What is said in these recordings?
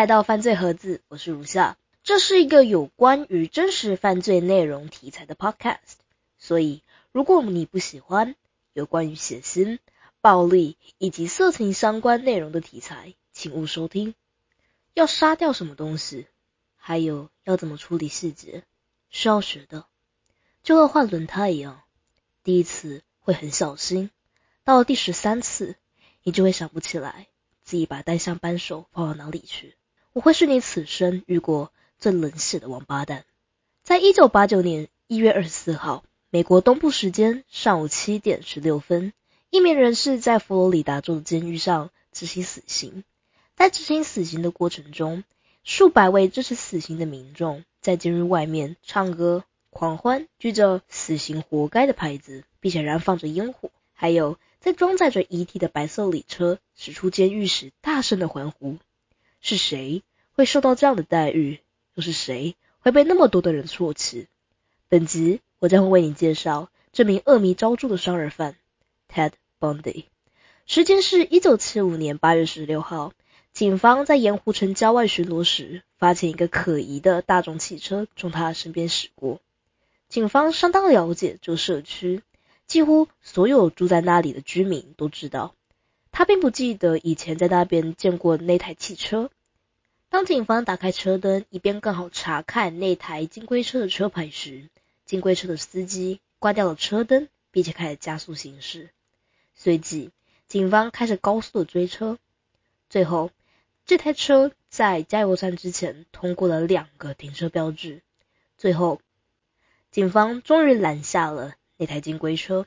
来到犯罪盒子，我是如夏。这是一个有关于真实犯罪内容题材的 podcast，所以如果你不喜欢有关于血腥、暴力以及色情相关内容的题材，请勿收听。要杀掉什么东西，还有要怎么处理细节，需要学的，就和换轮胎一样，第一次会很小心，到了第十三次，你就会想不起来自己把单向扳手放到哪里去。我会是你此生遇过。最冷血的王八蛋，在一九八九年一月二十四号，美国东部时间上午七点十六分，一名人士在佛罗里达州的监狱上执行死刑。在执行死刑的过程中，数百位支持死刑的民众在监狱外面唱歌、狂欢，举着“死刑活该”的牌子，并且燃放着烟火。还有在装载着遗体的白色礼车驶出监狱时，大声的欢呼。是谁会受到这样的待遇？又是谁会被那么多的人唾弃？本集我将会为你介绍这名恶名昭著的杀人犯 Ted Bundy。时间是一九七五年八月十六号，警方在盐湖城郊外巡逻时，发现一个可疑的大众汽车从他身边驶过。警方相当了解这个社区，几乎所有住在那里的居民都知道，他并不记得以前在那边见过那台汽车。当警方打开车灯，以便更好查看那台金龟车的车牌时，金龟车的司机关掉了车灯，并且开始加速行驶。随即，警方开始高速的追车。最后，这台车在加油站之前通过了两个停车标志。最后，警方终于拦下了那台金龟车。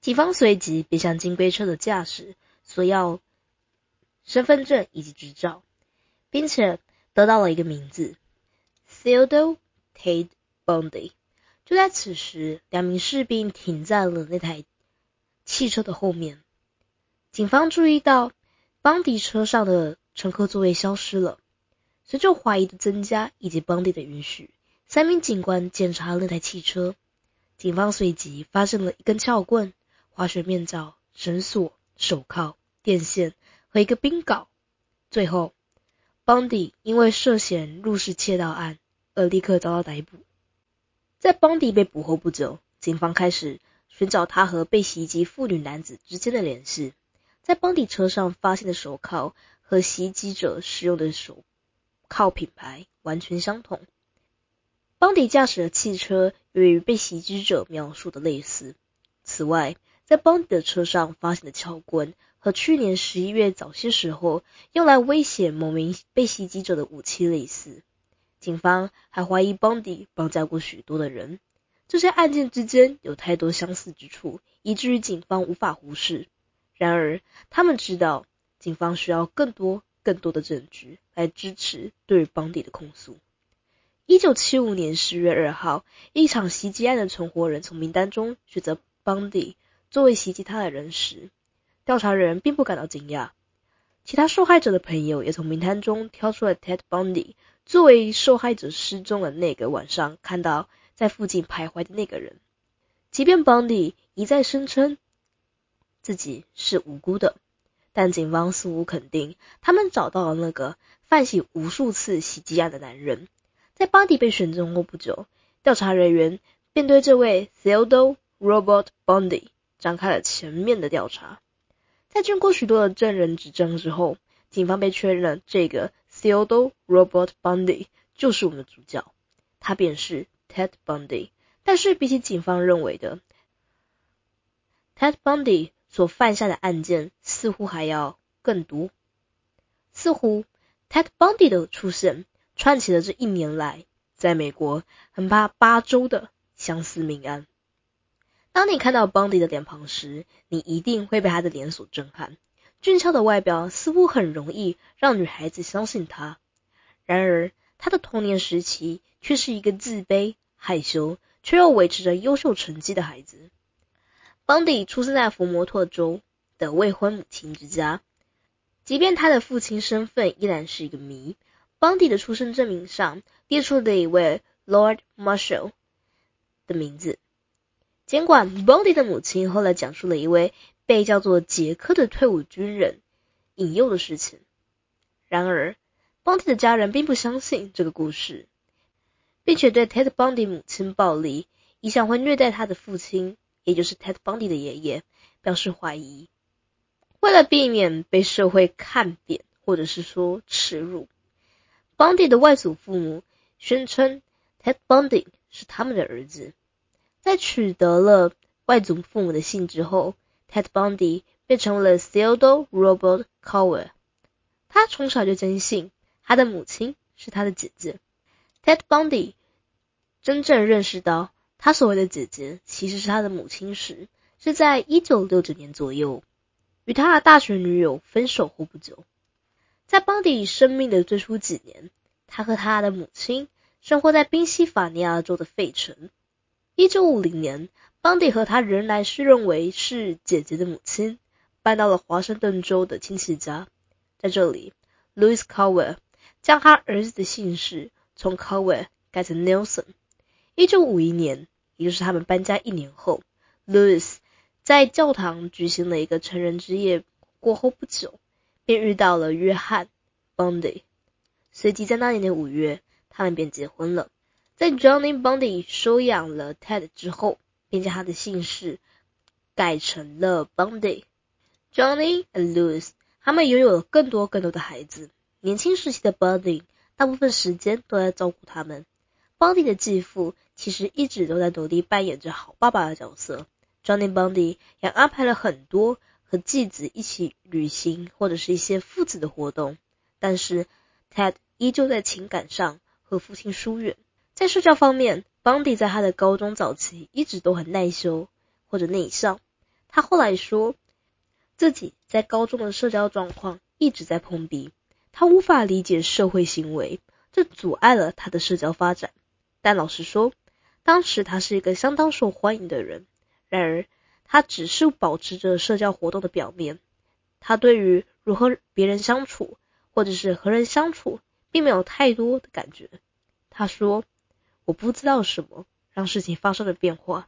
警方随即便向金龟车的驾驶索要身份证以及执照。并且得到了一个名字，Theodore Tate Bundy。就在此时，两名士兵停在了那台汽车的后面。警方注意到邦迪车上的乘客座位消失了。随着怀疑的增加以及邦迪的允许，三名警官检查了那台汽车。警方随即发现了一根撬棍、滑雪面罩、绳索、手铐、电线和一个冰镐。最后。邦迪因为涉嫌入室窃盗案而立刻遭到逮捕。在邦迪被捕后不久，警方开始寻找他和被袭击妇女男子之间的联系。在邦迪车上发现的手铐和袭击者使用的手铐品牌完全相同。邦迪驾驶的汽车与被袭击者描述的类似。此外，在邦迪的车上发现的撬棍。和去年十一月早些时候用来威胁某名被袭击者的武器类似，警方还怀疑邦迪绑架过许多的人。这些案件之间有太多相似之处，以至于警方无法忽视。然而，他们知道警方需要更多、更多的证据来支持对邦迪的控诉。一九七五年十月二号，一场袭击案的存活人从名单中选择邦迪作为袭击他的人时。调查人并不感到惊讶，其他受害者的朋友也从名单中挑出了 Ted Bundy 作为受害者失踪的那个晚上看到在附近徘徊的那个人。即便 Bundy 一再声称自己是无辜的，但警方似乎肯定他们找到了那个犯起无数次袭击案的男人。在 Bundy 被选中后不久，调查人员便对这位 Theodore Robert Bundy 展开了全面的调查。在经过许多的证人指证之后，警方被确认了这个 Theodore Robert Bundy 就是我们的主角，他便是 Ted Bundy。但是比起警方认为的，Ted Bundy 所犯下的案件似乎还要更毒。似乎 Ted Bundy 的出现串起了这一年来在美国横跨八州的相似命案。当你看到邦迪的脸庞时，你一定会被他的脸所震撼。俊俏的外表似乎很容易让女孩子相信他。然而，他的童年时期却是一个自卑、害羞却又维持着优秀成绩的孩子。邦迪出生在佛摩托州的未婚母亲之家，即便他的父亲身份依然是一个谜。邦迪的出生证明上列出了一位 Lord Marshall 的名字。尽管 Bondy 的母亲后来讲述了一位被叫做杰克的退伍军人引诱的事情，然而邦迪的家人并不相信这个故事，并且对 Ted Bundy 母亲暴力，一向会虐待他的父亲，也就是 Ted Bundy 的爷爷，表示怀疑。为了避免被社会看扁，或者是说耻辱，邦迪的外祖父母宣称 Ted Bundy 是他们的儿子。在取得了外祖父母的信之后，Ted Bundy 变成了 Theodore Robert Cowell。他从小就坚信。他的母亲是他的姐姐。Ted Bundy 真正认识到他所谓的姐姐其实是他的母亲时，是在一九六九年左右，与他的大学女友分手后不久。在邦迪生命的最初几年，他和他的母亲生活在宾夕法尼亚州的费城。一九五零年，邦迪和他仍然是认为是姐姐的母亲搬到了华盛顿州的亲戚家，在这里，Louis Cowell。将他儿子的姓氏从 Cowell 改成 Nelson。一九五一年，也就是他们搬家一年后，Louis 在教堂举行了一个成人之夜过后不久，便遇到了约翰 Bundy。随即在那年的五月，他们便结婚了。在 Johnny Bundy 收养了 Ted 之后，并将他的姓氏改成了 Bundy。Johnny and Louis 他们拥有了更多更多的孩子。年轻时期的 Bundy 大部分时间都在照顾他们。Bundy 的继父其实一直都在努力扮演着好爸爸的角色。Johnny Bundy 也安排了很多和继子一起旅行或者是一些父子的活动，但是 Ted 依旧在情感上和父亲疏远。在社交方面，Bundy 在他的高中早期一直都很内羞或者内向。他后来说自己在高中的社交状况一直在碰壁。他无法理解社会行为，这阻碍了他的社交发展。但老实说，当时他是一个相当受欢迎的人。然而，他只是保持着社交活动的表面。他对于如何别人相处，或者是和人相处，并没有太多的感觉。他说：“我不知道什么让事情发生了变化，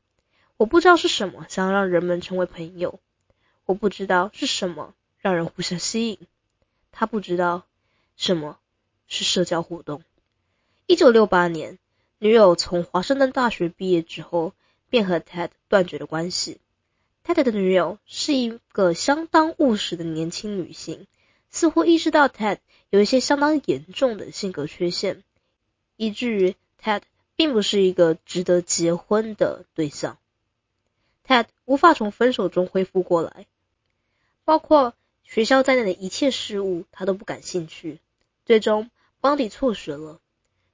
我不知道是什么想要让人们成为朋友，我不知道是什么让人互相吸引。”他不知道。什么是社交活动？一九六八年，女友从华盛顿大学毕业之后，便和 Ted 断绝了关系。Ted 的女友是一个相当务实的年轻女性，似乎意识到 Ted 有一些相当严重的性格缺陷，以至于 Ted 并不是一个值得结婚的对象。Ted 无法从分手中恢复过来，包括学校在内的一切事物，他都不感兴趣。最终，邦迪辍学了，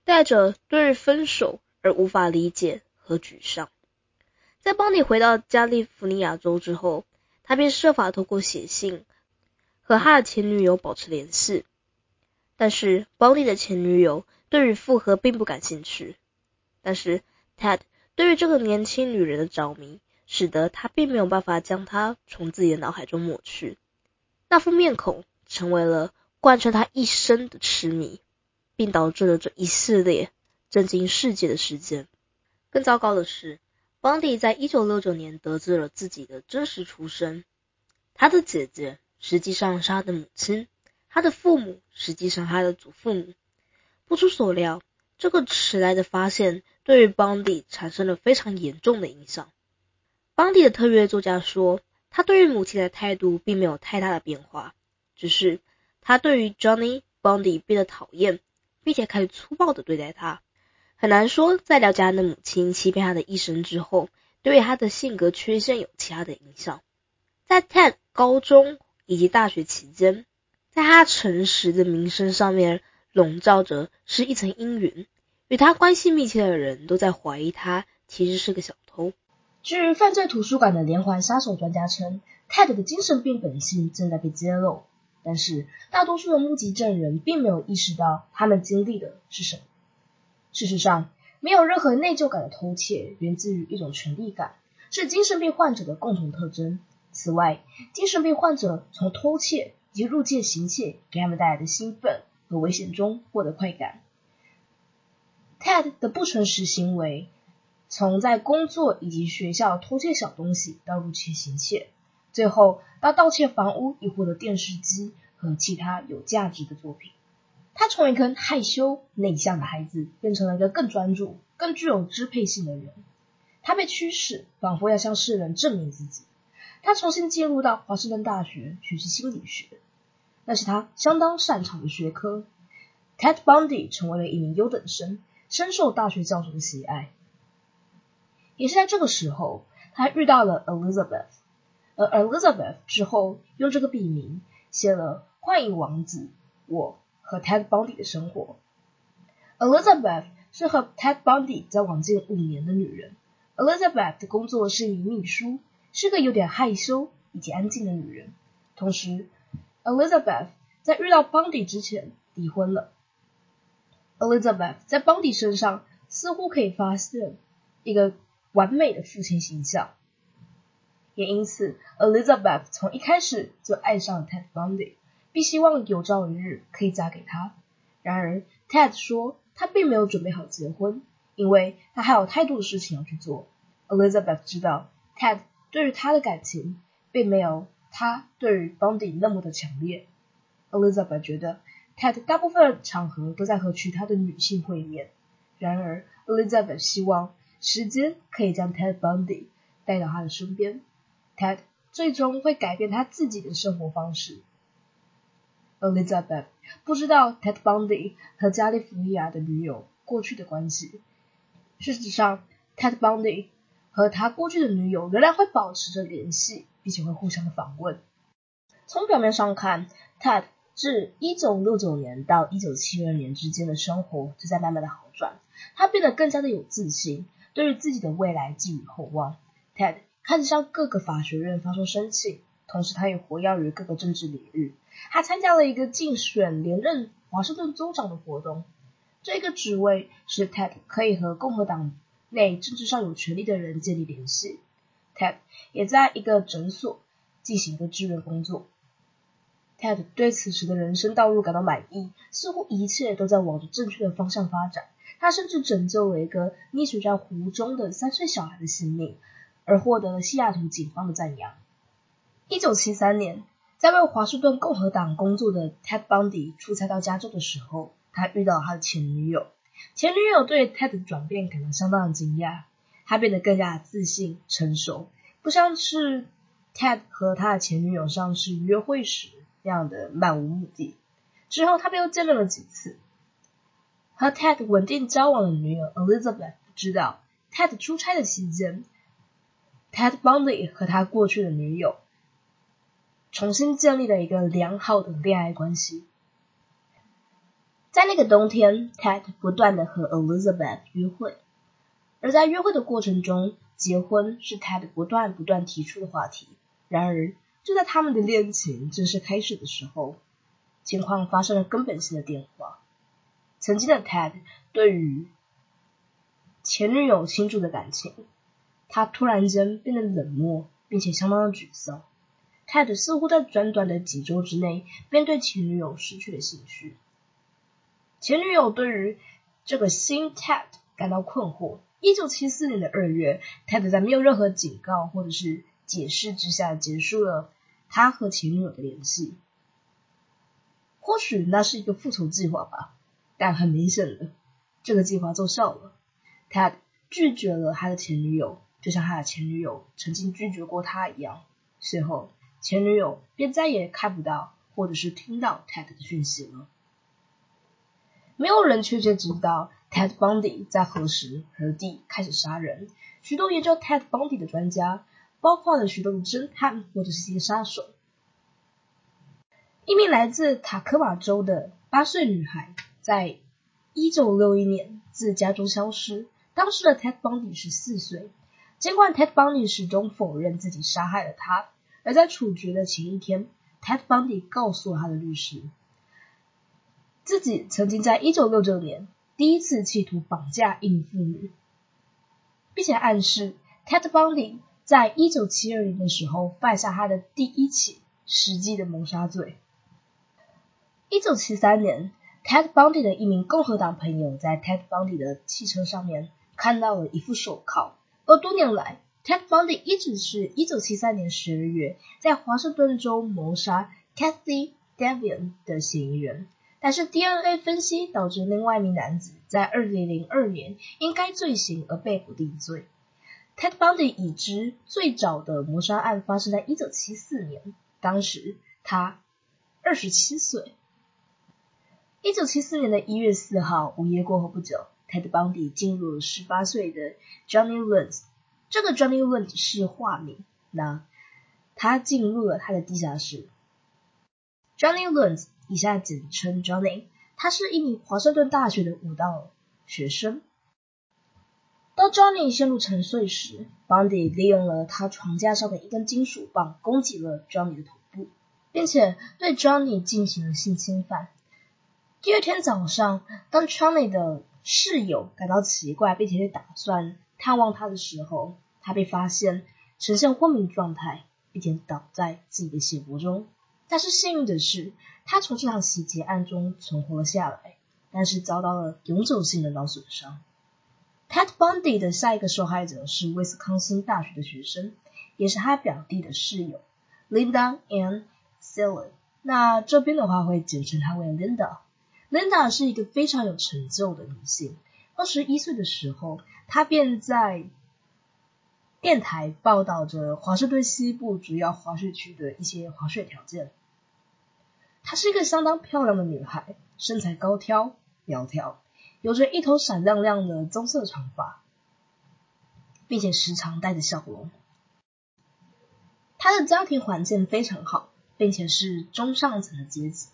带着对于分手而无法理解和沮丧。在邦迪回到加利福尼亚州之后，他便设法透过写信和他的前女友保持联系。但是，邦迪的前女友对于复合并不感兴趣。但是，Ted 对于这个年轻女人的着迷，使得他并没有办法将她从自己的脑海中抹去。那副面孔成为了。贯穿他一生的痴迷，并导致了这一系列震惊世界的事件。更糟糕的是，邦迪在一九六九年得知了自己的真实出身。他的姐姐实际上是他的母亲，他的父母实际上他的祖父母。不出所料，这个迟来的发现对于邦迪产生了非常严重的影响。邦迪的特约作家说，他对于母亲的态度并没有太大的变化，只是。他对于 Johnny Bundy 变得讨厌，并且开始粗暴的对待他。很难说，在了解他的母亲欺骗他的一生之后，对于他的性格缺陷有其他的影响。在 Ted 高中以及大学期间，在他诚实的名声上面笼罩着是一层阴云。与他关系密切的人都在怀疑他其实是个小偷。据犯罪图书馆的连环杀手专家称，Ted 的精神病本性正在被揭露。但是，大多数的目击证人并没有意识到他们经历的是什么。事实上，没有任何内疚感的偷窃源自于一种权力感，是精神病患者的共同特征。此外，精神病患者从偷窃及入借行窃给他们带来的兴奋和危险中获得快感。Ted 的不诚实行为，从在工作以及学校偷窃小东西到入窃行窃。最后，到盗窃房屋以获得电视机和其他有价值的作品。他从一个害羞内向的孩子，变成了一个更专注、更具有支配性的人。他被驱使，仿佛要向世人证明自己。他重新进入到华盛顿大学学习心理学，那是他相当擅长的学科。Ted Bundy 成为了一名优等生，深受大学教授的喜爱。也是在这个时候，他遇到了 Elizabeth，而 Elizabeth 之后用这个笔名写了《幻影王子》。我。和 Ted Bundy 的生活。Elizabeth 是和 Ted Bundy 交往近五年的女人。Elizabeth 的工作是一名秘书，是个有点害羞以及安静的女人。同时，Elizabeth 在遇到 Bundy 之前离婚了。Elizabeth 在 Bundy 身上似乎可以发现一个完美的父亲形象，也因此，Elizabeth 从一开始就爱上了 Ted Bundy。并希望有朝一日可以嫁给他。然而，Ted 说他并没有准备好结婚，因为他还有太多的事情要去做。Elizabeth 知道 Ted 对于他的感情并没有他对于 Bundy 那么的强烈。Elizabeth 觉得 Ted 大部分场合都在和其他的女性会面。然而，Elizabeth 希望时间可以将 Ted Bundy 带到他的身边。Ted 最终会改变他自己的生活方式。Elizabeth 不知道 Ted Bundy 和加利福尼亚的女友过去的关系。事实上，Ted Bundy 和他过去的女友仍然会保持着联系，并且会互相的访问。从表面上看，Ted 至1969年到1972年之间的生活就在慢慢的好转，他变得更加的有自信，对于自己的未来寄予厚望。Ted 开始向各个法学院发出申请，同时他也活跃于各个政治领域。他参加了一个竞选连任华盛顿州长的活动，这个职位使 Ted 可以和共和党内政治上有权力的人建立联系。Ted 也在一个诊所进行一个志愿工作。Ted 对此时的人生道路感到满意，似乎一切都在往着正确的方向发展。他甚至拯救了一个溺水在湖中的三岁小孩的性命，而获得了西雅图警方的赞扬。一九七三年。在为华盛顿共和党工作的 Ted Bundy 出差到加州的时候，他遇到了他的前女友。前女友对 Ted 的转变感到相当的惊讶，他变得更加自信、成熟，不像是 Ted 和他的前女友上次约会时这样的漫无目的。之后，他们又见面了几次。和 Ted 稳定交往的女友 Elizabeth 知道，Ted 出差的期间，Ted Bundy 和他过去的女友。重新建立了一个良好的恋爱关系。在那个冬天，Ted 不断的和 Elizabeth 约会，而在约会的过程中，结婚是 Ted 不断不断提出的话题。然而，就在他们的恋情正式开始的时候，情况发生了根本性的变化。曾经的 Ted 对于前女友倾注的感情，他突然间变得冷漠，并且相当的沮丧。Ted 似乎在短短的几周之内，便对前女友失去了兴趣。前女友对于这个新 Ted 感到困惑。一九七四年的二月，Ted 在没有任何警告或者是解释之下，结束了他和前女友的联系。或许那是一个复仇计划吧，但很明显的，这个计划奏效了。Ted 拒绝了他的前女友，就像他的前女友曾经拒绝过他一样。随后。前女友便再也看不到或者是听到 Ted 的讯息了。没有人确切知道 Ted Bundy 在何时何地开始杀人。许多研究 Ted Bundy 的专家，包括了许多的侦探或者是一些杀手。一名来自塔科马州的八岁女孩，在一九六一年自家中消失。当时的 Ted Bundy 十四岁。尽管 Ted Bundy 始终否认自己杀害了她。而在处决的前一天，Ted Bundy 告诉了他的律师，自己曾经在一九六九年第一次企图绑架一名妇女，并且暗示 Ted Bundy 在1972年的时候犯下他的第一起实际的谋杀罪。1973年，Ted Bundy 的一名共和党朋友在 Ted Bundy 的汽车上面看到了一副手铐，而多年来。Ted Bundy 一直是一九七三年十二月在华盛顿州谋杀 Kathy Devian 的嫌疑人。但是 DNA 分析导致另外一名男子在二零零二年因该罪行而被捕定罪。Ted Bundy 已知最早的谋杀案发生在一九七四年，当时他二十七岁。一九七四年的一月四号，午夜过后不久，Ted Bundy 进入了十八岁的 Johnny Lund。这个 Johnny Lund 是化名，那他进入了他的地下室。Johnny Lund 以下简称 Johnny，他是一名华盛顿大学的舞蹈学生。当 Johnny 陷入沉睡时，Bundy 利用了他床架上的一根金属棒攻击了 Johnny 的头部，并且对 Johnny 进行了性侵犯。第二天早上，当 Johnny 的室友感到奇怪，并且打算探望他的时候，他被发现呈现昏迷状态，并且倒在自己的血泊中。但是幸运的是，他从这场袭击案中存活了下来，但是遭到了永久性的脑损伤。Ted Bundy 的下一个受害者是威斯康星大学的学生，也是他表弟的室友 Linda Ann s i l l y 那这边的话会简称她为 Linda。Linda 是一个非常有成就的女性。二十一岁的时候，她便在电台报道着华盛顿西部主要滑雪区的一些滑雪条件。她是一个相当漂亮的女孩，身材高挑苗条，有着一头闪亮亮的棕色长发，并且时常带着笑容。他的家庭环境非常好，并且是中上层的阶级。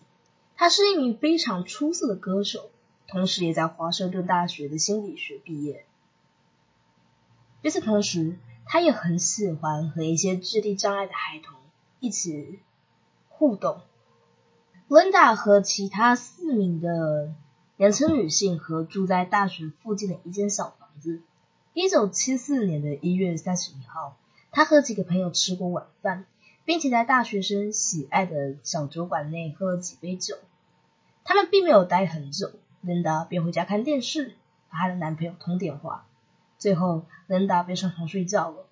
他是一名非常出色的歌手，同时也在华盛顿大学的心理学毕业。与此同时，他也很喜欢和一些智力障碍的孩童一起互动。Linda 和其他四名的年轻女性和住在大学附近的一间小房子。一九七四年的一月三十一号，他和几个朋友吃过晚饭。并且在大学生喜爱的小酒馆内喝了几杯酒，他们并没有待很久琳达便回家看电视，和她的男朋友通电话，最后琳达便上床睡觉了。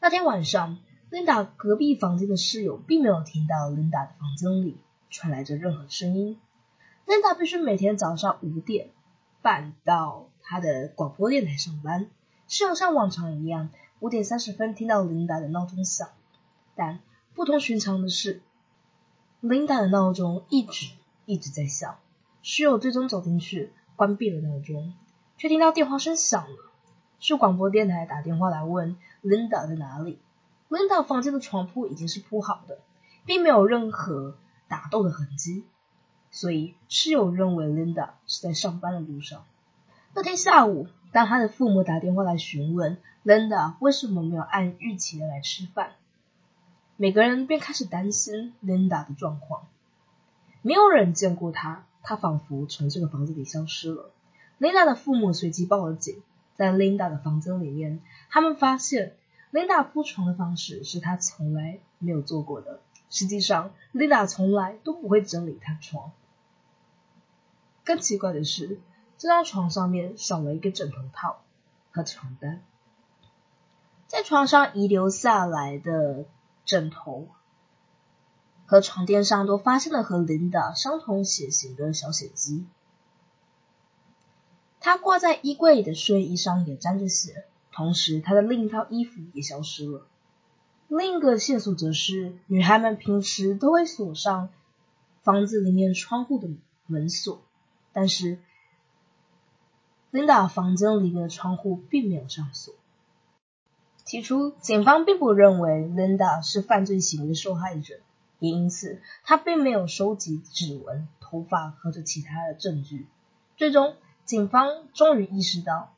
那天晚上琳达隔壁房间的室友并没有听到琳达的房间里传来着任何声音。琳达必须每天早上五点半到她的广播电台上班，室友像往常一样，五点三十分听到琳达的闹钟响，但不同寻常的是琳达的闹钟一直一直在响。室友最终走进去，关闭了闹钟，却听到电话声响了，是广播电台打电话来问琳达在哪里。琳达房间的床铺已经是铺好的，并没有任何打斗的痕迹，所以室友认为 Linda 是在上班的路上。那天下午，当他的父母打电话来询问 Linda 为什么没有按预期的来吃饭。每个人便开始担心 Linda 的状况。没有人见过她，她仿佛从这个房子里消失了。Linda 的父母随即报了警。在 Linda 的房间里面，他们发现 Linda 铺床的方式是她从来没有做过的。实际上，Linda 从来都不会整理她床。更奇怪的是，这张床上面少了一个枕头套和床单。在床上遗留下来的。枕头和床垫上都发现了和琳达相同血型的小血迹。他挂在衣柜里的睡衣上也沾着血，同时他的另一套衣服也消失了。另一个线索则是，女孩们平时都会锁上房子里面窗户的门锁，但是琳达房间里面的窗户并没有上锁。起初，警方并不认为 Linda 是犯罪行为的受害者，也因此他并没有收集指纹、头发或者其他的证据。最终，警方终于意识到，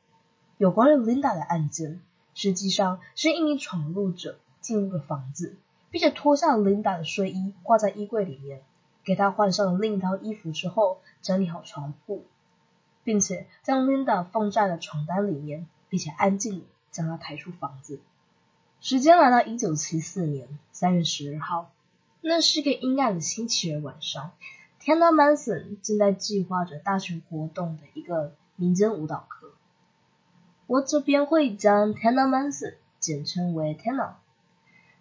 有关于 Linda 的案件实际上是一名闯入者进入了房子，并且脱下了琳达的睡衣挂在衣柜里面，给她换上了另一套衣服之后，整理好床铺，并且将 Linda 放在了床单里面，并且安静。将他抬出房子。时间来到一九七四年三月十二号，那是个阴暗的星期二晚上。Tina Manson 正在计划着大学活动的一个民间舞蹈课。我这边会将 Tina Manson 简称为 Tina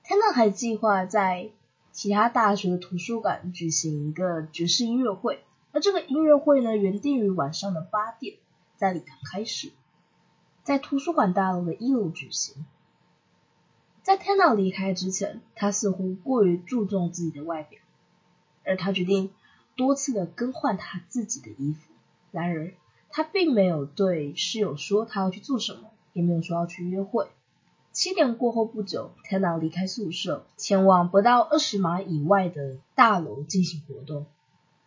Tina 还计划在其他大学的图书馆举行一个爵士音乐会，而这个音乐会呢，原定于晚上的八点在礼堂开始，在图书馆大楼的一楼举行。在 Tana 离开之前，他似乎过于注重自己的外表，而他决定多次的更换他自己的衣服。然而，他并没有对室友说他要去做什么，也没有说要去约会。七点过后不久，Tana 离开宿舍，前往不到二十码以外的大楼进行活动。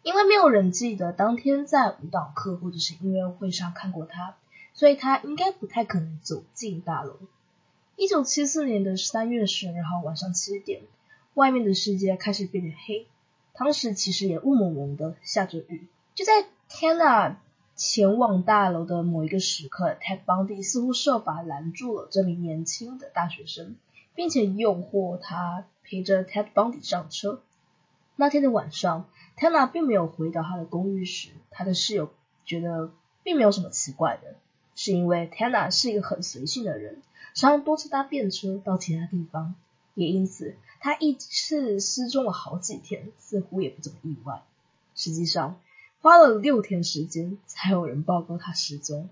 因为没有人记得当天在舞蹈课或者是音乐会上看过他，所以他应该不太可能走进大楼。一九七四年的三月十二号晚上七点，外面的世界开始变得黑。当时其实也雾蒙蒙的，下着雨。就在 Tana 前往大楼的某一个时刻，Ted Bundy 似乎设法拦住了这名年轻的大学生，并且诱惑他陪着 Ted Bundy 上车。那天的晚上，Tana 并没有回到他的公寓时，他的室友觉得并没有什么奇怪的，是因为 Tana 是一个很随性的人。常常多次搭便车到其他地方，也因此他一次失踪了好几天，似乎也不怎么意外。实际上，花了六天时间才有人报告他失踪，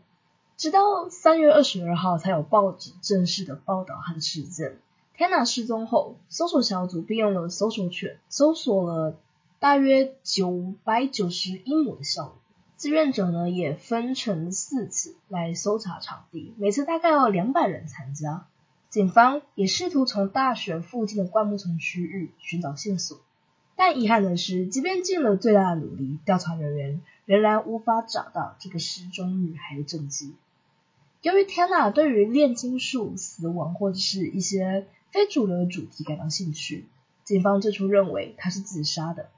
直到三月二十二号才有报纸正式的报道他的事件。天娜失踪后，搜索小组并用了搜索犬搜索了大约九百九十英亩的校园。志愿者呢也分成四次来搜查场地，每次大概有两百人参加。警方也试图从大学附近的灌木丛区域寻找线索，但遗憾的是，即便尽了最大的努力，调查人员仍然无法找到这个失踪女孩的证据。由于 Tina 对于炼金术、死亡或者是一些非主流的主题感到兴趣，警方最初认为她是自杀的。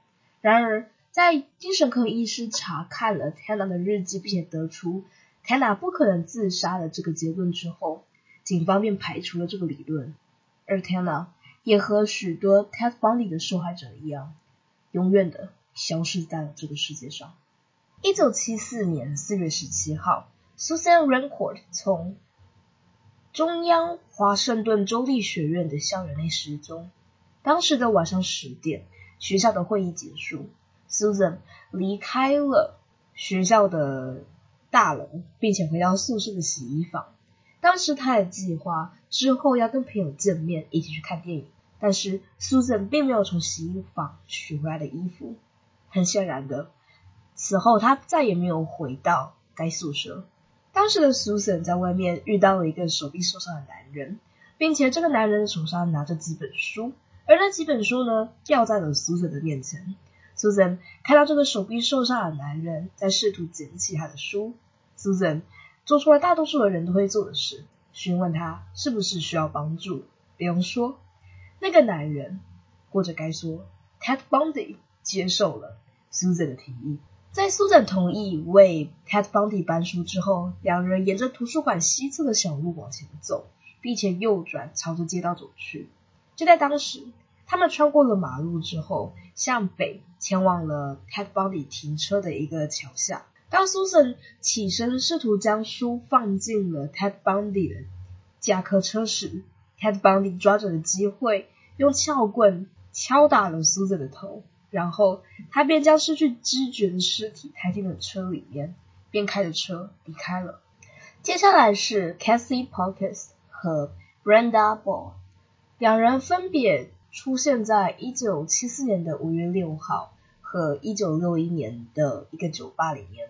然而，在精神科医师查看了 Tina 的日记，并且得出 Tina 不可能自杀的这个结论之后，警方便排除了这个理论。而 Tina 也和许多 Ted Bundy 的受害者一样，永远的消失在了这个世界上。一九七四年四月十七号，Susan Rancourt 从中央华盛顿州立学院的校园内失踪。当时的晚上十点，学校的会议结束。Susan 离开了学校的大楼，并且回到宿舍的洗衣房。当时他的计划之后要跟朋友见面，一起去看电影。但是 Susan 并没有从洗衣房取回来的衣服。很显然的，此后他再也没有回到该宿舍。当时的 Susan 在外面遇到了一个手臂受伤的男人，并且这个男人手上拿着几本书，而那几本书呢，掉在了 Susan 的面前。Susan 看到这个手臂受伤的男人在试图捡起他的书，Susan 做出了大多数的人都会做的事，询问他是不是需要帮助。比如说，那个男人，或者该说 Ted Bundy 接受了 Susan 的提议。在 Susan 同意为 Ted Bundy 搬书之后，两人沿着图书馆西侧的小路往前走，并且右转朝着街道走去。就在当时。他们穿过了马路之后，向北前往了 Ted Bundy 停车的一个桥下。当 Susan 起身试图将书放进了 Ted Bundy 的驾客车时，Ted Bundy 抓着的机会用撬棍敲打了 Susan 的头，然后他便将失去知觉的尸体抬进了车里面，便开着车离开了。接下来是 Cassie Parkes 和 Brenda Ball，两人分别。出现在一九七四年的五月六号和一九六一年的一个酒吧里面，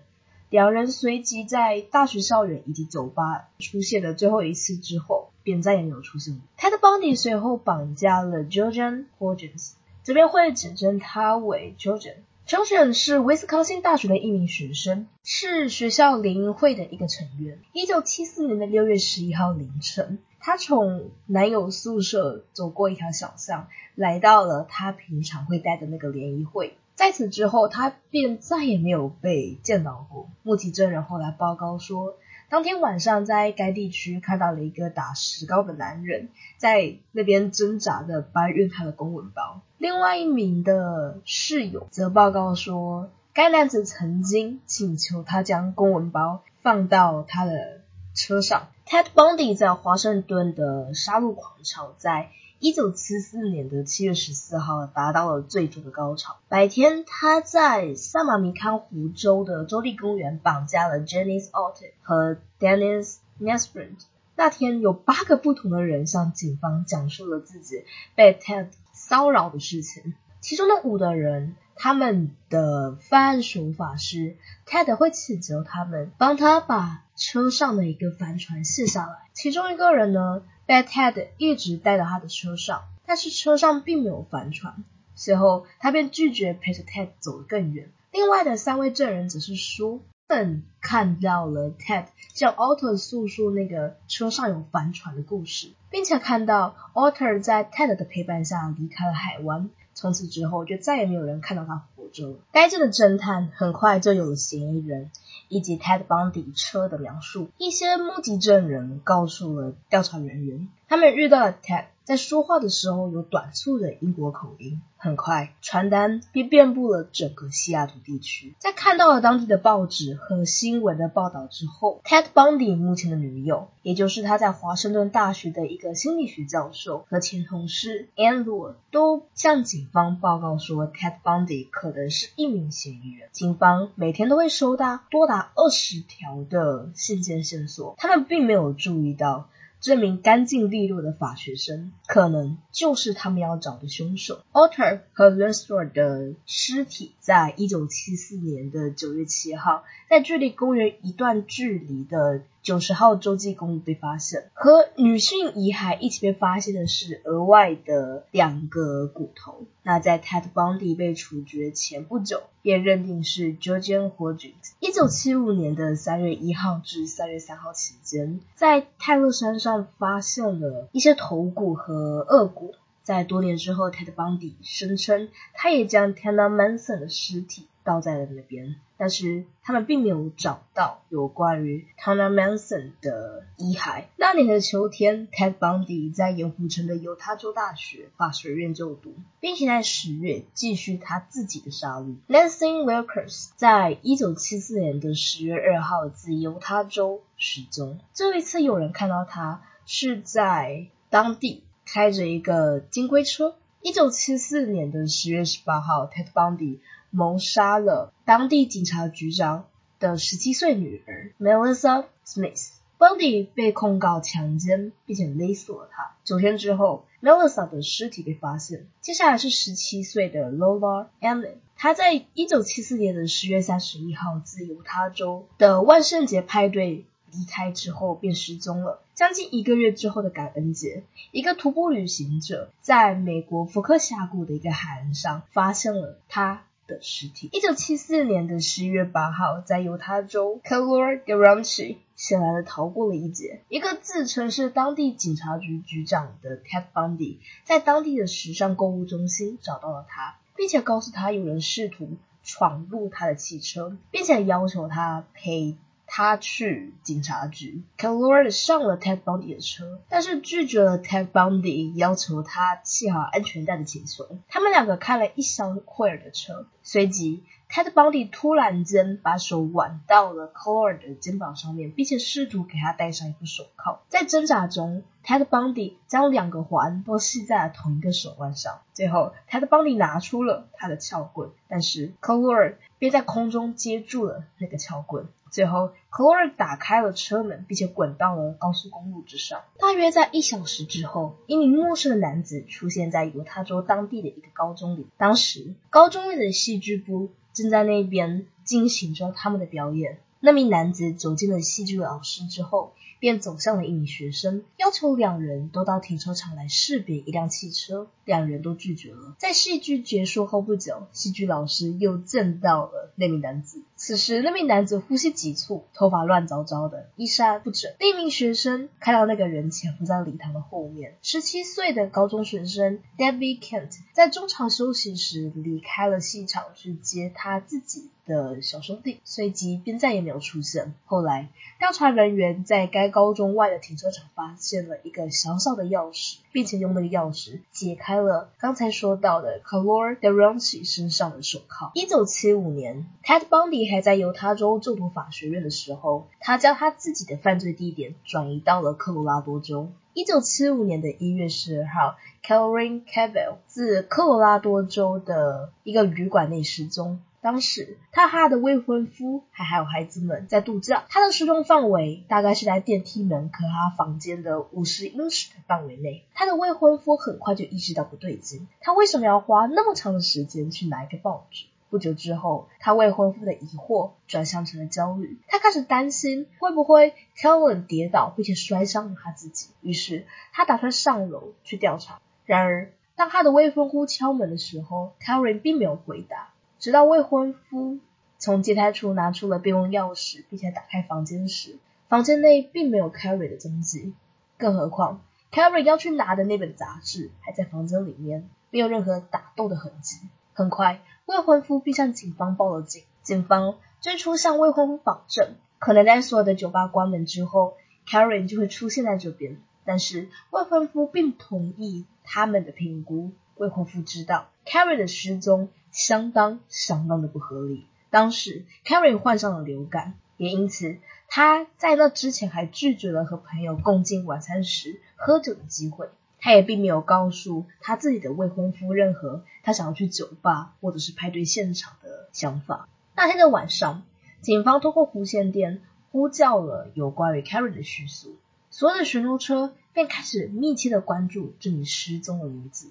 两人随即在大学校园以及酒吧出现了最后一次之后，便再也没有出现。Ted Bundy 随后绑架了 Georgian Hodges，这边会指证他为 Georgian。Georgian 是威斯康星大学的一名学生，是学校联谊会的一个成员。一九七四年的六月十一号凌晨。他从男友宿舍走过一条小巷，来到了他平常会待的那个联谊会。在此之后，他便再也没有被见到过。目击证人后来报告说，当天晚上在该地区看到了一个打石膏的男人，在那边挣扎的搬运他的公文包。另外一名的室友则报告说，该男子曾经请求他将公文包放到他的车上。Ted Bundy 在华盛顿的杀戮狂潮在一九七四年的七月十四号达到了最终的高潮。白天，他在萨马米康湖州的州立公园绑架了 Janice Alton 和 Dennis Nesbitt。那天，有八个不同的人向警方讲述了自己被 Ted 骚扰的事情。其中的五的人，他们的犯案手法是 Ted 会请求他们帮他把车上的一个帆船卸下来。其中一个人呢，被 Ted 一直带到他的车上，但是车上并没有帆船。随后，他便拒绝陪着 Ted 走得更远。另外的三位证人则是说。本看到了 Ted 向 Alter 诉说那个车上有帆船的故事，并且看到 Alter 在 Ted 的陪伴下离开了海湾。从此之后，就再也没有人看到他活着了。该镇的侦探很快就有了嫌疑人以及 Ted Bundy 车的描述。一些目击证人告诉了调查人员，他们遇到了 Ted。在说话的时候有短促的英国口音，很快传单便遍布了整个西雅图地区。在看到了当地的报纸和新闻的报道之后，Ted Bundy 目前的女友，也就是他在华盛顿大学的一个心理学教授和前同事 Anne Lord，都向警方报告说，Ted Bundy 可能是一名嫌疑人。警方每天都会收到多达二十条的信件线索，他们并没有注意到。这名干净利落的法学生，可能就是他们要找的凶手。Alter 和 Lester 的尸体，在一九七四年的九月七号，在距离公园一段距离的。九十号洲际公路被发现，和女性遗骸一起被发现的是额外的两个骨头。那在 Ted Bundy 被处决前不久，便认定是 Georgian Hodgins。一九七五年的三月一号至三月三号期间，在泰勒山上发现了一些头骨和颚骨。在多年之后，Ted Bundy 声称，他也将 Tana Manson 的尸体。倒在了那边，但是他们并没有找到有关于 Tana Manson 的遗骸。那年的秋天，Ted Bundy 在盐湖城的犹他州大学法学院就读，并且在十月继续他自己的杀戮。Nancy Wilkers 在一九七四年的十月二号自犹他州失踪。这一次有人看到他是在当地开着一个金龟车。一九七四年的十月十八号，Ted Bundy。谋杀了当地警察局长的十七岁女儿 Melissa Smith。Bundy 被控告强奸，并且勒索了她。九天之后，Melissa 的尸体被发现。接下来是十七岁的 Lola Allen，她在一九七四年的十月三十一号自犹他州的万圣节派对离开之后便失踪了。将近一个月之后的感恩节，一个徒步旅行者在美国福克峡谷的一个海岸上发现了他。的尸体。一九七四年的十一月八号，在犹他州 c a l o r g r a m c h i 显然的逃过了一劫。一个自称是当地警察局局长的 Ted Bundy，在当地的时尚购物中心找到了他，并且告诉他有人试图闯入他的汽车，并且要求他赔。他去警察局 c a l o r 上了 Ted Bundy 的车，但是拒绝了 Ted Bundy 要求他系好安全带的请求。他们两个开了一小会儿的车，随即。Ted Bundy 突然间把手挽到了 c o r e 的肩膀上面，并且试图给他戴上一副手铐。在挣扎中，Ted Bundy 将两个环都系在了同一个手腕上。最后，Ted Bundy 拿出了他的撬棍，但是 c o r 便在空中接住了那个撬棍。最后 c o r e 打开了车门，并且滚到了高速公路之上。大约在一小时之后，一名陌生的男子出现在犹他州当地的一个高中里。当时，高中里的戏剧部。正在那边进行着他们的表演。那名男子走进了戏剧老师之后，便走向了一名学生，要求两人都到停车场来识别一辆汽车。两人都拒绝了。在戏剧结束后不久，戏剧老师又见到了那名男子。此时，那名男子呼吸急促，头发乱糟糟的，衣衫不整。另一名学生看到那个人潜伏在礼堂的后面。十七岁的高中学生 Debbie Kent 在中场休息时离开了戏场去接他自己的小兄弟，随即便再也没有出现。后来，调查人员在该高中外的停车场发现了一个小小的钥匙，并且用那个钥匙解开。了刚才说到的 c a l o r d e r o n c i 身上的手铐。一九七五年，Ted Bundy 还在犹他州就读法学院的时候，他将他自己的犯罪地点转移到了科罗拉多州。一九七五年的一月十二号 c a r o l i n Cavell 自科罗拉多州的一个旅馆内失踪。当时，他和他的未婚夫还还有孩子们在度假。他的失踪范围大概是在电梯门和他房间的五十英尺的范围内。他的未婚夫很快就意识到不对劲，他为什么要花那么长的时间去拿一个报纸？不久之后，他未婚夫的疑惑转向成了焦虑。他开始担心会不会 Kellen 跌倒并且摔伤了他自己。于是，他打算上楼去调查。然而，当他的未婚夫敲门的时候，Karen 并没有回答。直到未婚夫从接待处拿出了备用钥匙，并且打开房间时，房间内并没有 Carrie 的踪迹。更何况，Carrie 要去拿的那本杂志还在房间里面，没有任何打斗的痕迹。很快。未婚夫便向警方报了警，警方最初向未婚夫保证，可能在所有的酒吧关门之后，Karen 就会出现在这边。但是未婚夫并不同意他们的评估。未婚夫知道 Carrie 的失踪相当相当的不合理。当时 Carrie 患上了流感，也因此他在那之前还拒绝了和朋友共进晚餐时喝酒的机会。他也并没有告诉他自己的未婚夫任何他想要去酒吧或者是派对现场的想法。那天的晚上，警方通过无线电呼叫了有关于 Carrie 的叙述，所有的巡逻车便开始密切的关注这名失踪的女子。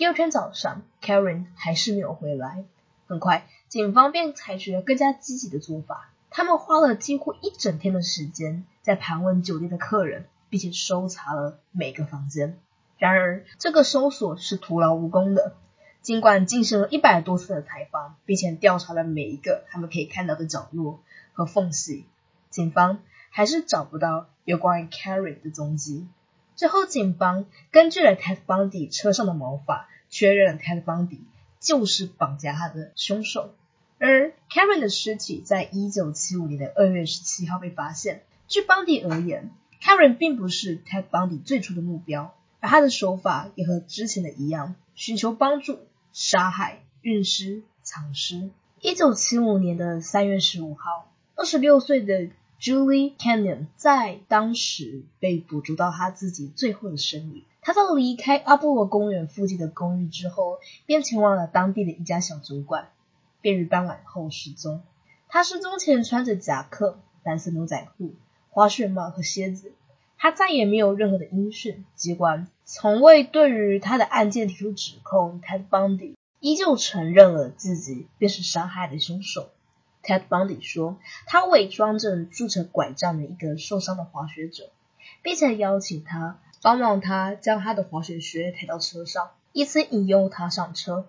第二天早上，Karen 还是没有回来。很快，警方便采取了更加积极的做法，他们花了几乎一整天的时间在盘问酒店的客人，并且搜查了每个房间。然而，这个搜索是徒劳无功的。尽管进行了一百多次的采访，并且调查了每一个他们可以看到的角落和缝隙，警方还是找不到有关于 Karen 的踪迹。最后，警方根据了 Ted Bundy 车上的毛发，确认了 Ted Bundy 就是绑架他的凶手。而 Karen 的尸体在一九七五年的二月十七号被发现。据 Bundy 而言，Karen 并不是 Ted Bundy 最初的目标。而他的手法也和之前的一样，寻求帮助、杀害、运尸、藏尸。一九七五年的三月十五号，二十六岁的 Julie Canyon 在当时被捕捉到他自己最后的身影。他在离开阿波罗公园附近的公寓之后，便前往了当地的一家小酒馆，便于傍晚后失踪。他失踪前穿着夹克、蓝色牛仔裤、滑雪帽和靴子。他再也没有任何的音讯，机关从未对于他的案件提出指控。Ted Bundy 依旧承认了自己便是杀害的凶手。Ted Bundy 说，他伪装着拄着拐杖的一个受伤的滑雪者，并且邀请他帮忙他将他的滑雪靴抬到车上，以此引诱他上车。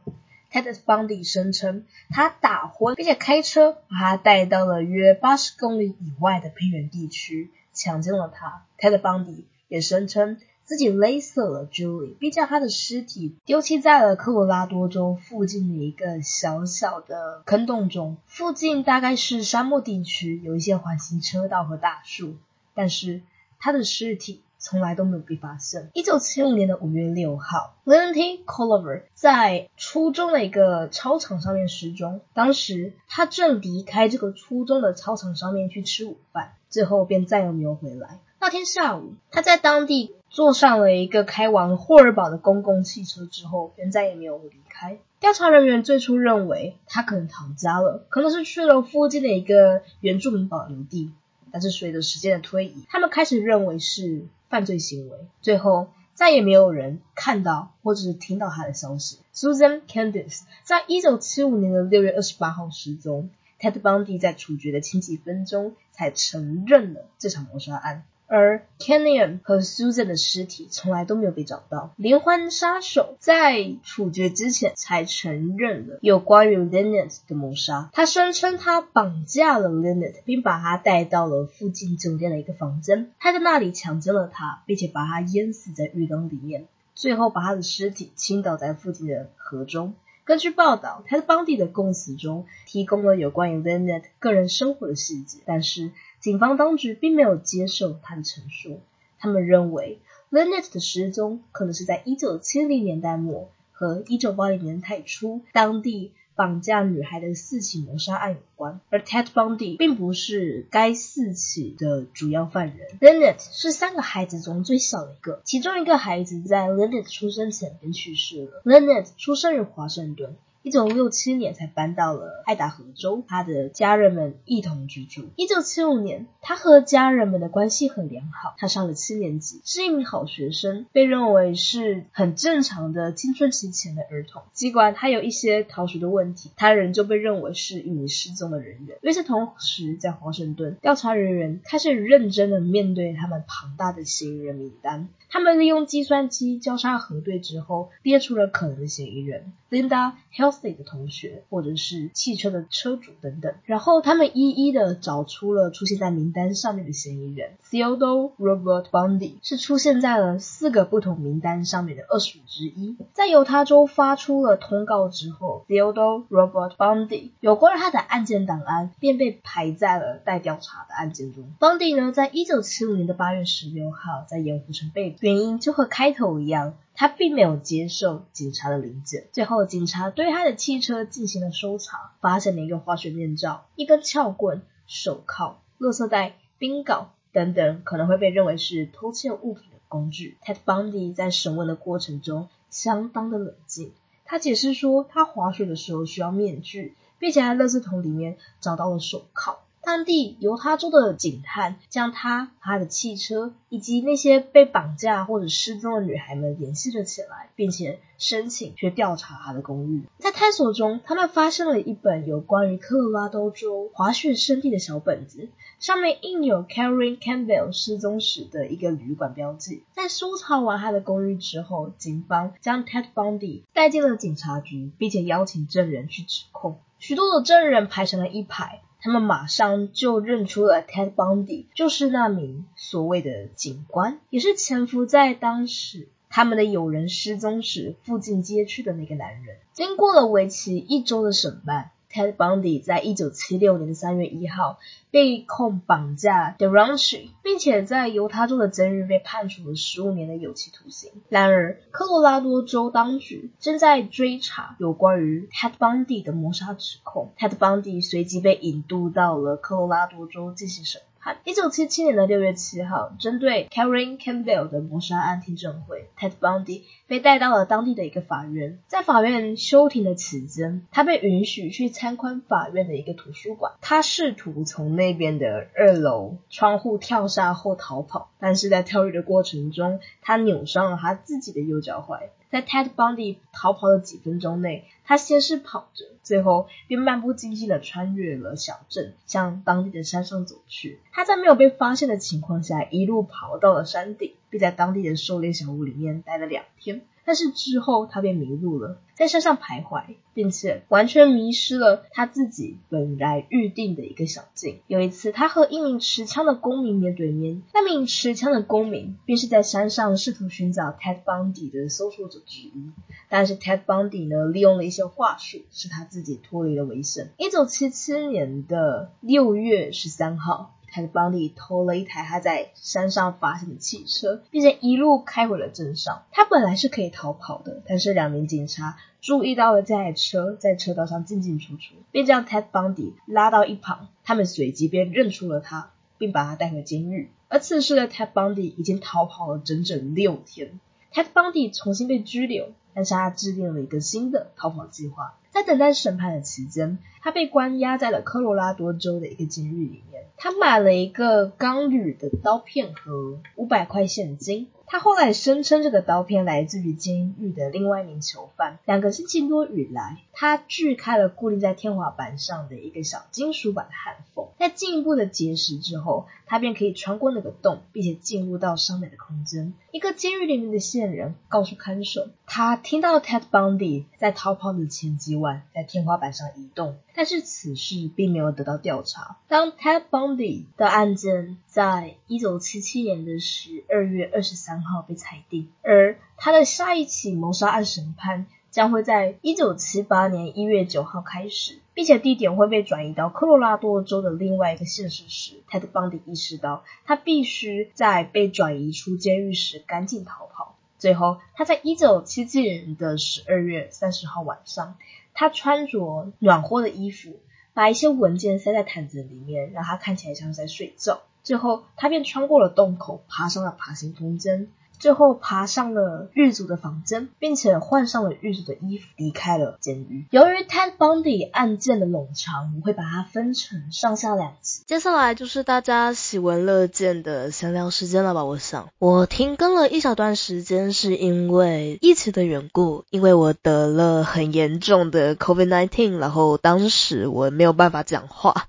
Ted Bundy 声称，他打昏并且开车把他带到了约八十公里以外的偏远地区。强奸了他，Ted Bundy 也声称自己勒死了 Julie，并将他的尸体丢弃在了科罗拉多州附近的一个小小的坑洞中。附近大概是沙漠地区，有一些环形车道和大树，但是他的尸体从来都没有被发现。一九七五年的五月六号 l e n t y Colliver 在初中的一个操场上面失踪，当时他正离开这个初中的操场上面去吃午饭。最后便再也没有回来。那天下午，他在当地坐上了一个开往霍尔堡的公共汽车之后，便再也没有离开。调查人员最初认为他可能逃家了，可能是去了附近的一个原住民保留地。但是随着时间的推移，他们开始认为是犯罪行为。最后，再也没有人看到或者是听到他的消息。Susan Candice 在一九七五年的六月二十八号失踪。Ted Bundy 在处决的前几分钟才承认了这场谋杀案，而 Kenyon 和 Susan 的尸体从来都没有被找到。连环杀手在处决之前才承认了有关于 Lynette 的谋杀。他声称他绑架了 Lynette，并把他带到了附近酒店的一个房间，他在那里强奸了他，并且把他淹死在浴缸里面，最后把他的尸体倾倒在附近的河中。根据报道，他在邦迪的供词中提供了有关于 Lynette 个人生活的细节，但是警方当局并没有接受他的陈述。他们认为 Lynette 的失踪可能是在1970年代末和1980年代初，当地。绑架女孩的四起谋杀案有关，而 Ted Bundy 并不是该四起的主要犯人。Lynette 是三个孩子中最小的一个，其中一个孩子在 Lynette 出生前便去世了。Lynette 出生于华盛顿。一九六七年才搬到了爱达荷州，他的家人们一同居住。一九七五年，他和家人们的关系很良好。他上了七年级，是一名好学生，被认为是很正常的青春期前的儿童。尽管他有一些逃学的问题，他仍旧被认为是一名失踪的人员。与此同时，在华盛顿，调查人员开始认真的面对他们庞大的嫌疑人名单。他们利用计算机交叉核对之后，列出了可能的嫌疑人 linda：Linda Healthy 的同学，或者是汽车的车主等等。然后他们一一的找出了出现在名单上面的嫌疑人：Theodore Robert Bundy 是出现在了四个不同名单上面的二十五之一。在犹他州发出了通告之后，Theodore Robert Bundy 有关他的案件档案便被排在了待调查的案件中。Bundy 呢，在一九七五年的八月十六号在盐湖城被捕。原因就和开头一样，他并没有接受警察的临检。最后，警察对他的汽车进行了搜查，发现了一个滑雪面罩、一根撬棍、手铐、垃圾袋、冰镐等等可能会被认为是偷窃物品的工具。Ted Bundy 在审问的过程中相当的冷静，他解释说，他滑雪的时候需要面具，并且在垃圾桶里面找到了手铐。当地犹他州的警探将他、他的汽车以及那些被绑架或者失踪的女孩们联系了起来，并且申请去调查他的公寓。在探索中，他们发现了一本有关于科罗拉多州滑雪圣地的小本子，上面印有 Karen Campbell 失踪时的一个旅馆标记。在搜查完他的公寓之后，警方将 Ted Bundy 带进了警察局，并且邀请证人去指控。许多的证人排成了一排。他们马上就认出了 Ted Bundy，就是那名所谓的警官，也是潜伏在当时他们的友人失踪时附近街区的那个男人。经过了为期一周的审判。Ted Bundy 在一九七六年的三月一号被控绑架 d e r a n c h 并且在犹他州的监狱被判处了十五年的有期徒刑。然而，科罗拉多州当局正在追查有关于 Ted Bundy 的谋杀指控。Ted Bundy 随即被引渡到了科罗拉多州进行审。一九七七年的六月七号，针对 Karen Campbell 的谋杀案听证会，Ted Bundy 被带到了当地的一个法院。在法院休庭的期间，他被允许去参观法院的一个图书馆。他试图从那边的二楼窗户跳下后逃跑，但是在跳跃的过程中，他扭伤了他自己的右脚踝。在 Ted Bundy 逃跑的几分钟内，他先是跑着，最后便漫不经心的穿越了小镇，向当地的山上走去。他在没有被发现的情况下，一路跑到了山顶，并在当地的狩猎小屋里面待了两天。但是之后他便迷路了，在山上徘徊，并且完全迷失了他自己本来预定的一个小径。有一次，他和一名持枪的公民面对面，那名持枪的公民便是在山上试图寻找 Ted Bundy 的搜索者之一。但是 Ted Bundy 呢，利用了一些话术，使他自己脱离了危险。一九七七年的六月十三号。他的帮迪偷了一台他在山上发现的汽车，并且一路开回了镇上。他本来是可以逃跑的，但是两名警察注意到了这台车在车道上进进出出，便将 Ted Bundy 拉到一旁。他们随即便认出了他，并把他带回监狱。而此时的 Ted Bundy 已经逃跑了整整六天。Ted Bundy 重新被拘留，但是他制定了一个新的逃跑计划。在等待审判的期间，他被关押在了科罗拉多州的一个监狱里。他买了一个钢铝的刀片和五百块现金。他后来声称，这个刀片来自于监狱的另外一名囚犯。两个星期多以来，他锯开了固定在天花板上的一个小金属板的焊缝。在进一步的结实之后，他便可以穿过那个洞，并且进入到上面的空间。一个监狱里面的线人告诉看守，他听到 Ted Bundy 在逃跑的前几晚在天花板上移动，但是此事并没有得到调查。当 Ted Bundy 的案件在一九七七年的十二月二十三。号被裁定，而他的下一起谋杀案审判将会在一九七八年一月九号开始，并且地点会被转移到科罗拉多州的另外一个县市时，泰德邦迪意识到他必须在被转移出监狱时赶紧逃跑。最后，他在一九七七年的十二月三十号晚上，他穿着暖和的衣服，把一些文件塞在毯子里面，让他看起来像是在睡觉。最后，他便穿过了洞口，爬上了爬行空间。最后爬上了狱卒的房间，并且换上了狱卒的衣服，离开了监狱。由于 Ted Bundy 案件的冗长，我会把它分成上下两集。接下来就是大家喜闻乐见的闲聊时间了吧？我想，我停更了一小段时间，是因为疫情的缘故，因为我得了很严重的 COVID-19，然后当时我没有办法讲话。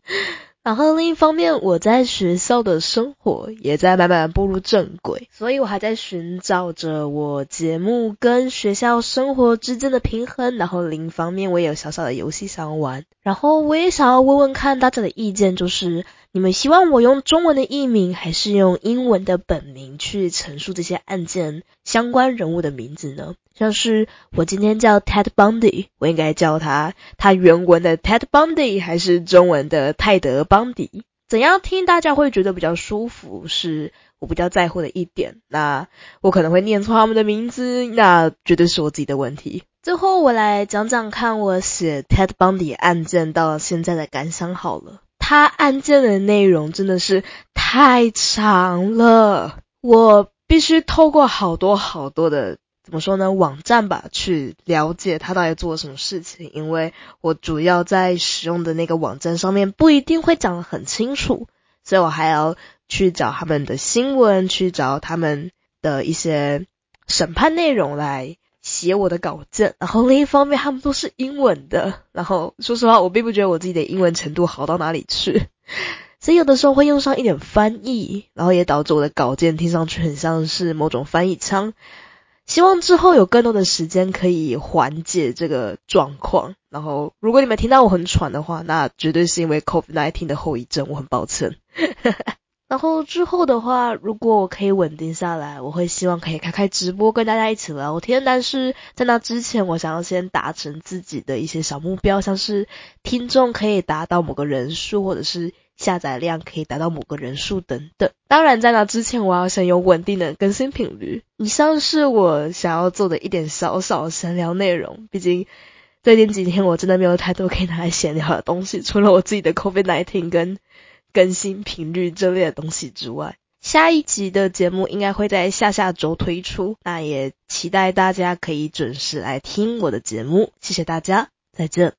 然后另一方面，我在学校的生活也在慢慢步入正轨，所以我还在寻找着我节目跟学校生活之间的平衡。然后另一方面，我也有小小的游戏想玩。然后我也想要问问看大家的意见，就是你们希望我用中文的译名，还是用英文的本名去陈述这些案件相关人物的名字呢？像是我今天叫 Ted Bundy，我应该叫他他原文的 Ted Bundy，还是中文的泰德邦迪？怎样听大家会觉得比较舒服，是我比较在乎的一点。那我可能会念错他们的名字，那绝对是我自己的问题。最后我来讲讲看我写 Ted Bundy 案件到现在的感想好了。他案件的内容真的是太长了，我必须透过好多好多的。怎么说呢？网站吧，去了解他到底做了什么事情。因为我主要在使用的那个网站上面不一定会讲得很清楚，所以我还要去找他们的新闻，去找他们的一些审判内容来写我的稿件。然后另一方面，他们都是英文的。然后说实话，我并不觉得我自己的英文程度好到哪里去，所以有的时候会用上一点翻译，然后也导致我的稿件听上去很像是某种翻译腔。希望之后有更多的时间可以缓解这个状况。然后，如果你们听到我很喘的话，那绝对是因为 COVID-19 的后遗症，我很抱歉。然后之后的话，如果我可以稳定下来，我会希望可以开开直播跟大家一起聊天。但是在那之前，我想要先达成自己的一些小目标，像是听众可以达到某个人数，或者是。下载量可以达到某个人数等等。当然，在那之前，我要先有稳定的更新频率。以上是我想要做的一点小小闲聊内容。毕竟最近几天我真的没有太多可以拿来闲聊的东西，除了我自己的 COVID-19 跟更新频率这类的东西之外。下一集的节目应该会在下下周推出，那也期待大家可以准时来听我的节目。谢谢大家，再见。